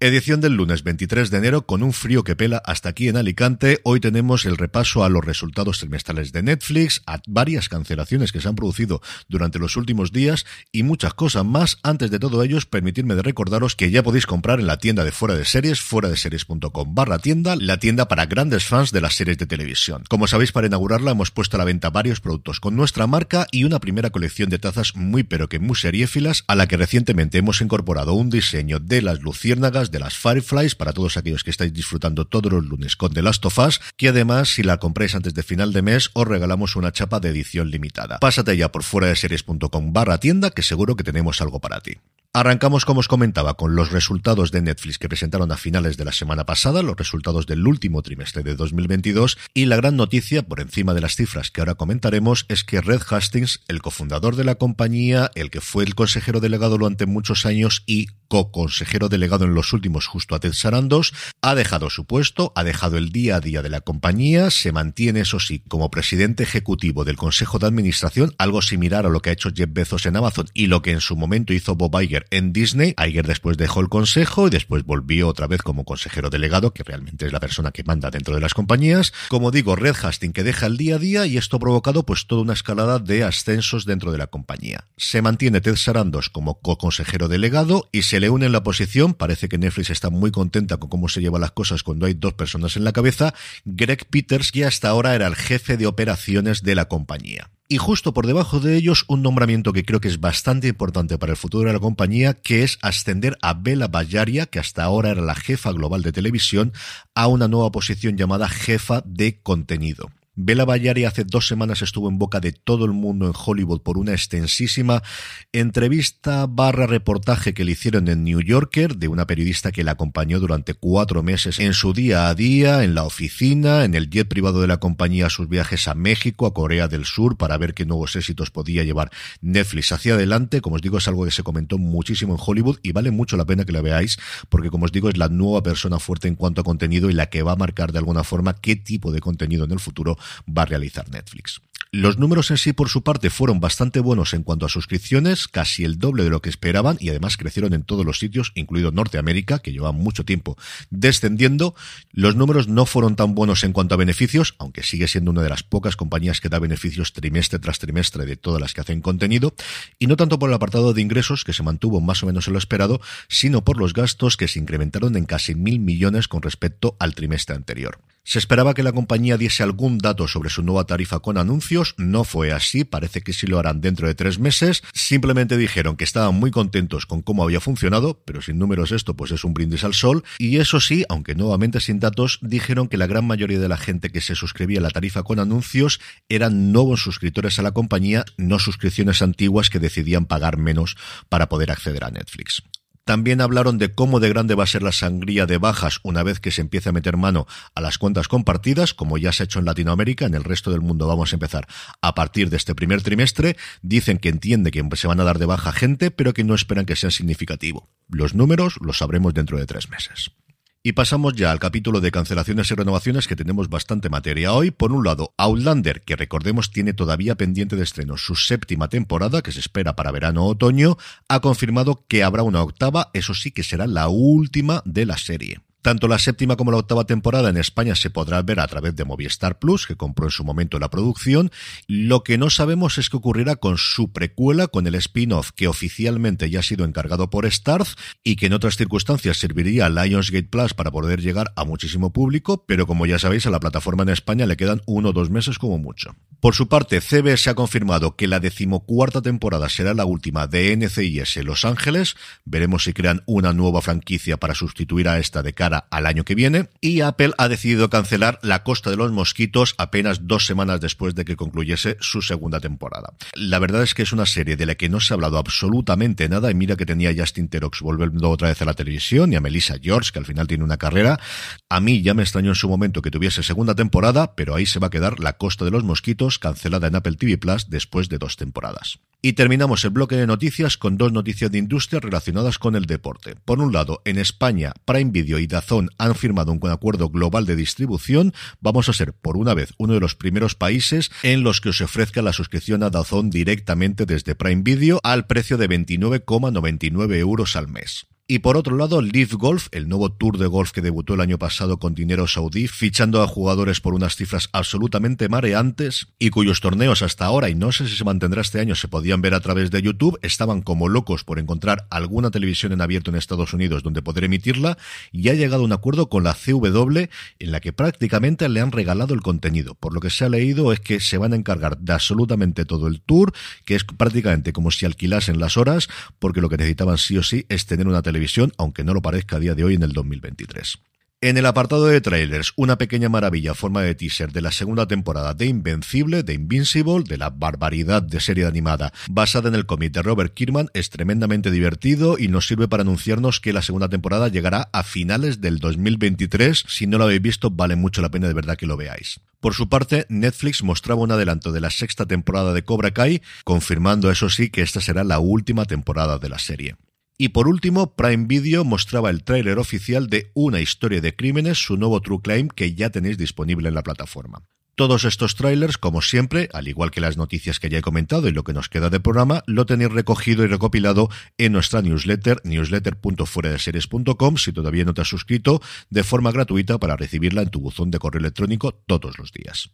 Edición del lunes 23 de enero con un frío que pela hasta aquí en Alicante. Hoy tenemos el repaso a los resultados trimestrales de Netflix, a varias cancelaciones que se han producido durante los últimos días y muchas cosas más. Antes de todo ello, permitidme de recordaros que ya podéis comprar en la tienda de Fuera de Series, fuera de series.com barra tienda, la tienda para grandes fans de las series de televisión. Como sabéis, para inaugurarla hemos puesto a la venta varios productos con nuestra marca y una primera colección de tazas muy pero que muy seriéfilas a la que recientemente hemos incorporado un diseño de las luciérnagas de las Fireflies para todos aquellos que estáis disfrutando todos los lunes con The Last of Us, que además si la compráis antes de final de mes os regalamos una chapa de edición limitada. Pásate ya por fuera de series.com barra tienda que seguro que tenemos algo para ti. Arrancamos, como os comentaba, con los resultados de Netflix que presentaron a finales de la semana pasada, los resultados del último trimestre de 2022, y la gran noticia, por encima de las cifras que ahora comentaremos, es que Red Hastings, el cofundador de la compañía, el que fue el consejero delegado durante muchos años y co-consejero delegado en los últimos justo a Ted Sarandos, ha dejado su puesto, ha dejado el día a día de la compañía, se mantiene, eso sí, como presidente ejecutivo del Consejo de Administración, algo similar a lo que ha hecho Jeff Bezos en Amazon y lo que en su momento hizo Bob Iger en Disney. Iger después dejó el consejo y después volvió otra vez como consejero delegado, que realmente es la persona que manda dentro de las compañías. Como digo, Red Hastings que deja el día a día y esto ha provocado pues toda una escalada de ascensos dentro de la compañía. Se mantiene Ted Sarandos como co-consejero delegado y se le une en la posición, parece que Netflix está muy contenta con cómo se llevan las cosas cuando hay dos personas en la cabeza, Greg Peters, que hasta ahora era el jefe de operaciones de la compañía. Y justo por debajo de ellos, un nombramiento que creo que es bastante importante para el futuro de la compañía, que es ascender a Bela Bayaria, que hasta ahora era la jefa global de televisión, a una nueva posición llamada jefa de contenido. Bela Bayari hace dos semanas estuvo en boca de todo el mundo en Hollywood por una extensísima entrevista barra reportaje que le hicieron en New Yorker de una periodista que la acompañó durante cuatro meses en su día a día, en la oficina, en el jet privado de la compañía, sus viajes a México, a Corea del Sur, para ver qué nuevos éxitos podía llevar Netflix hacia adelante. Como os digo, es algo que se comentó muchísimo en Hollywood y vale mucho la pena que la veáis, porque como os digo, es la nueva persona fuerte en cuanto a contenido y la que va a marcar de alguna forma qué tipo de contenido en el futuro va a realizar Netflix. Los números en sí, por su parte, fueron bastante buenos en cuanto a suscripciones, casi el doble de lo que esperaban y además crecieron en todos los sitios, incluido Norteamérica, que lleva mucho tiempo descendiendo. Los números no fueron tan buenos en cuanto a beneficios, aunque sigue siendo una de las pocas compañías que da beneficios trimestre tras trimestre de todas las que hacen contenido, y no tanto por el apartado de ingresos, que se mantuvo más o menos en lo esperado, sino por los gastos que se incrementaron en casi mil millones con respecto al trimestre anterior. Se esperaba que la compañía diese algún dato sobre su nueva tarifa con anuncios, no fue así, parece que sí lo harán dentro de tres meses, simplemente dijeron que estaban muy contentos con cómo había funcionado, pero sin números esto pues es un brindis al sol, y eso sí, aunque nuevamente sin datos, dijeron que la gran mayoría de la gente que se suscribía a la tarifa con anuncios eran nuevos suscriptores a la compañía, no suscripciones antiguas que decidían pagar menos para poder acceder a Netflix. También hablaron de cómo de grande va a ser la sangría de bajas una vez que se empiece a meter mano a las cuentas compartidas, como ya se ha hecho en Latinoamérica, en el resto del mundo vamos a empezar a partir de este primer trimestre. Dicen que entiende que se van a dar de baja gente, pero que no esperan que sea significativo. Los números los sabremos dentro de tres meses. Y pasamos ya al capítulo de cancelaciones y renovaciones que tenemos bastante materia hoy. Por un lado, Outlander, que recordemos tiene todavía pendiente de estreno su séptima temporada, que se espera para verano o otoño, ha confirmado que habrá una octava, eso sí que será la última de la serie. Tanto la séptima como la octava temporada en España se podrá ver a través de Movistar Plus, que compró en su momento la producción. Lo que no sabemos es qué ocurrirá con su precuela, con el spin-off que oficialmente ya ha sido encargado por Starz y que en otras circunstancias serviría a Lionsgate Plus para poder llegar a muchísimo público, pero como ya sabéis, a la plataforma en España le quedan uno o dos meses como mucho. Por su parte, CBS ha confirmado que la decimocuarta temporada será la última de NCIS Los Ángeles. Veremos si crean una nueva franquicia para sustituir a esta de cara al año que viene. Y Apple ha decidido cancelar La Costa de los Mosquitos apenas dos semanas después de que concluyese su segunda temporada. La verdad es que es una serie de la que no se ha hablado absolutamente nada. Y mira que tenía Justin Terox volviendo otra vez a la televisión y a Melissa George, que al final tiene una carrera. A mí ya me extrañó en su momento que tuviese segunda temporada, pero ahí se va a quedar La Costa de los Mosquitos cancelada en Apple TV Plus después de dos temporadas. Y terminamos el bloque de noticias con dos noticias de industria relacionadas con el deporte. Por un lado, en España, Prime Video y Dazón han firmado un acuerdo global de distribución. Vamos a ser, por una vez, uno de los primeros países en los que os ofrezca la suscripción a Dazón directamente desde Prime Video al precio de 29,99 euros al mes. Y por otro lado, Leaf Golf, el nuevo tour de golf que debutó el año pasado con dinero saudí, fichando a jugadores por unas cifras absolutamente mareantes y cuyos torneos hasta ahora, y no sé si se mantendrá este año, se podían ver a través de YouTube, estaban como locos por encontrar alguna televisión en abierto en Estados Unidos donde poder emitirla y ha llegado a un acuerdo con la CW en la que prácticamente le han regalado el contenido. Por lo que se ha leído es que se van a encargar de absolutamente todo el tour, que es prácticamente como si alquilasen las horas, porque lo que necesitaban sí o sí es tener una televisión aunque no lo parezca a día de hoy en el 2023. En el apartado de trailers, una pequeña maravilla forma de teaser de la segunda temporada de Invencible, de Invincible, de la barbaridad de serie animada basada en el cómic de Robert Kirkman, es tremendamente divertido y nos sirve para anunciarnos que la segunda temporada llegará a finales del 2023. Si no lo habéis visto, vale mucho la pena de verdad que lo veáis. Por su parte, Netflix mostraba un adelanto de la sexta temporada de Cobra Kai, confirmando eso sí que esta será la última temporada de la serie. Y por último, Prime Video mostraba el tráiler oficial de Una historia de crímenes, su nuevo True Crime que ya tenéis disponible en la plataforma. Todos estos trailers, como siempre, al igual que las noticias que ya he comentado y lo que nos queda de programa, lo tenéis recogido y recopilado en nuestra newsletter, newsletter.fueradeseries.com, si todavía no te has suscrito, de forma gratuita para recibirla en tu buzón de correo electrónico todos los días.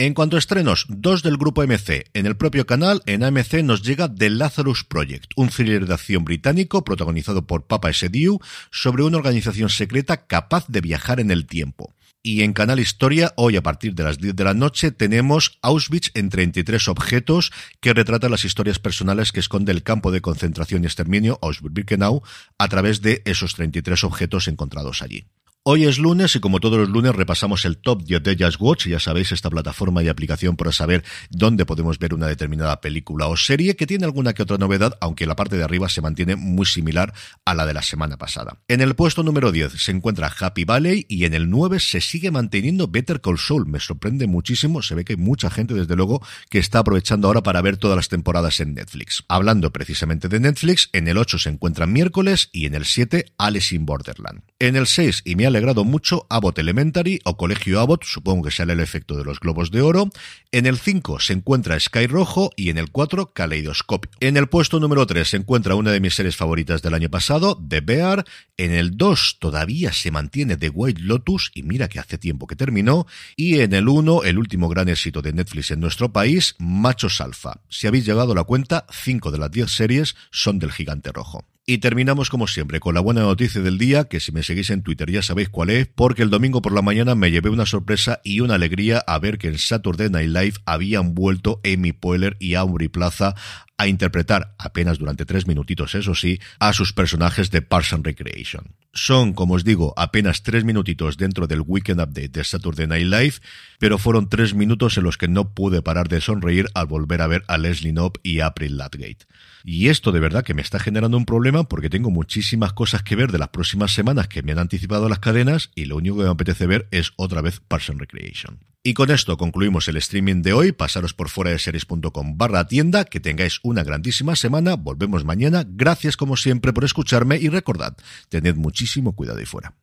En cuanto a estrenos, dos del grupo MC. En el propio canal, en AMC nos llega The Lazarus Project, un thriller de acción británico protagonizado por Papa Sediu sobre una organización secreta capaz de viajar en el tiempo. Y en Canal Historia, hoy a partir de las 10 de la noche, tenemos Auschwitz en 33 objetos que retrata las historias personales que esconde el campo de concentración y exterminio Auschwitz-Birkenau a través de esos 33 objetos encontrados allí. Hoy es lunes y como todos los lunes repasamos el top 10 de Just Watch. Ya sabéis, esta plataforma y aplicación para saber dónde podemos ver una determinada película o serie que tiene alguna que otra novedad, aunque la parte de arriba se mantiene muy similar a la de la semana pasada. En el puesto número 10 se encuentra Happy Valley y en el 9 se sigue manteniendo Better Call Saul. Me sorprende muchísimo. Se ve que hay mucha gente, desde luego, que está aprovechando ahora para ver todas las temporadas en Netflix. Hablando precisamente de Netflix, en el 8 se encuentra miércoles y en el 7 Alice in Borderland. En el 6, y alegrado mucho, Abbott Elementary o Colegio Abbott, supongo que sale el efecto de los globos de oro. En el 5 se encuentra Sky Rojo y en el 4 Kaleidoscopio. En el puesto número 3 se encuentra una de mis series favoritas del año pasado, The Bear. En el 2 todavía se mantiene The White Lotus y mira que hace tiempo que terminó. Y en el 1, el último gran éxito de Netflix en nuestro país, Machos Alfa. Si habéis llegado a la cuenta, 5 de las 10 series son del gigante rojo. Y terminamos como siempre con la buena noticia del día, que si me seguís en Twitter ya sabéis cuál es, porque el domingo por la mañana me llevé una sorpresa y una alegría a ver que en Saturday Night Live habían vuelto Amy Poehler y Aubrey Plaza a interpretar, apenas durante tres minutitos eso sí, a sus personajes de Parks and Recreation. Son, como os digo, apenas tres minutitos dentro del Weekend Update de Saturday Night Live, pero fueron tres minutos en los que no pude parar de sonreír al volver a ver a Leslie Knope y April Latgate. Y esto de verdad que me está generando un problema porque tengo muchísimas cosas que ver de las próximas semanas que me han anticipado las cadenas y lo único que me apetece ver es otra vez Parks Recreation. Y con esto concluimos el streaming de hoy. Pasaros por fuera de series.com barra tienda. Que tengáis una grandísima semana. Volvemos mañana. Gracias como siempre por escucharme y recordad, tened muchísimo cuidado ahí fuera.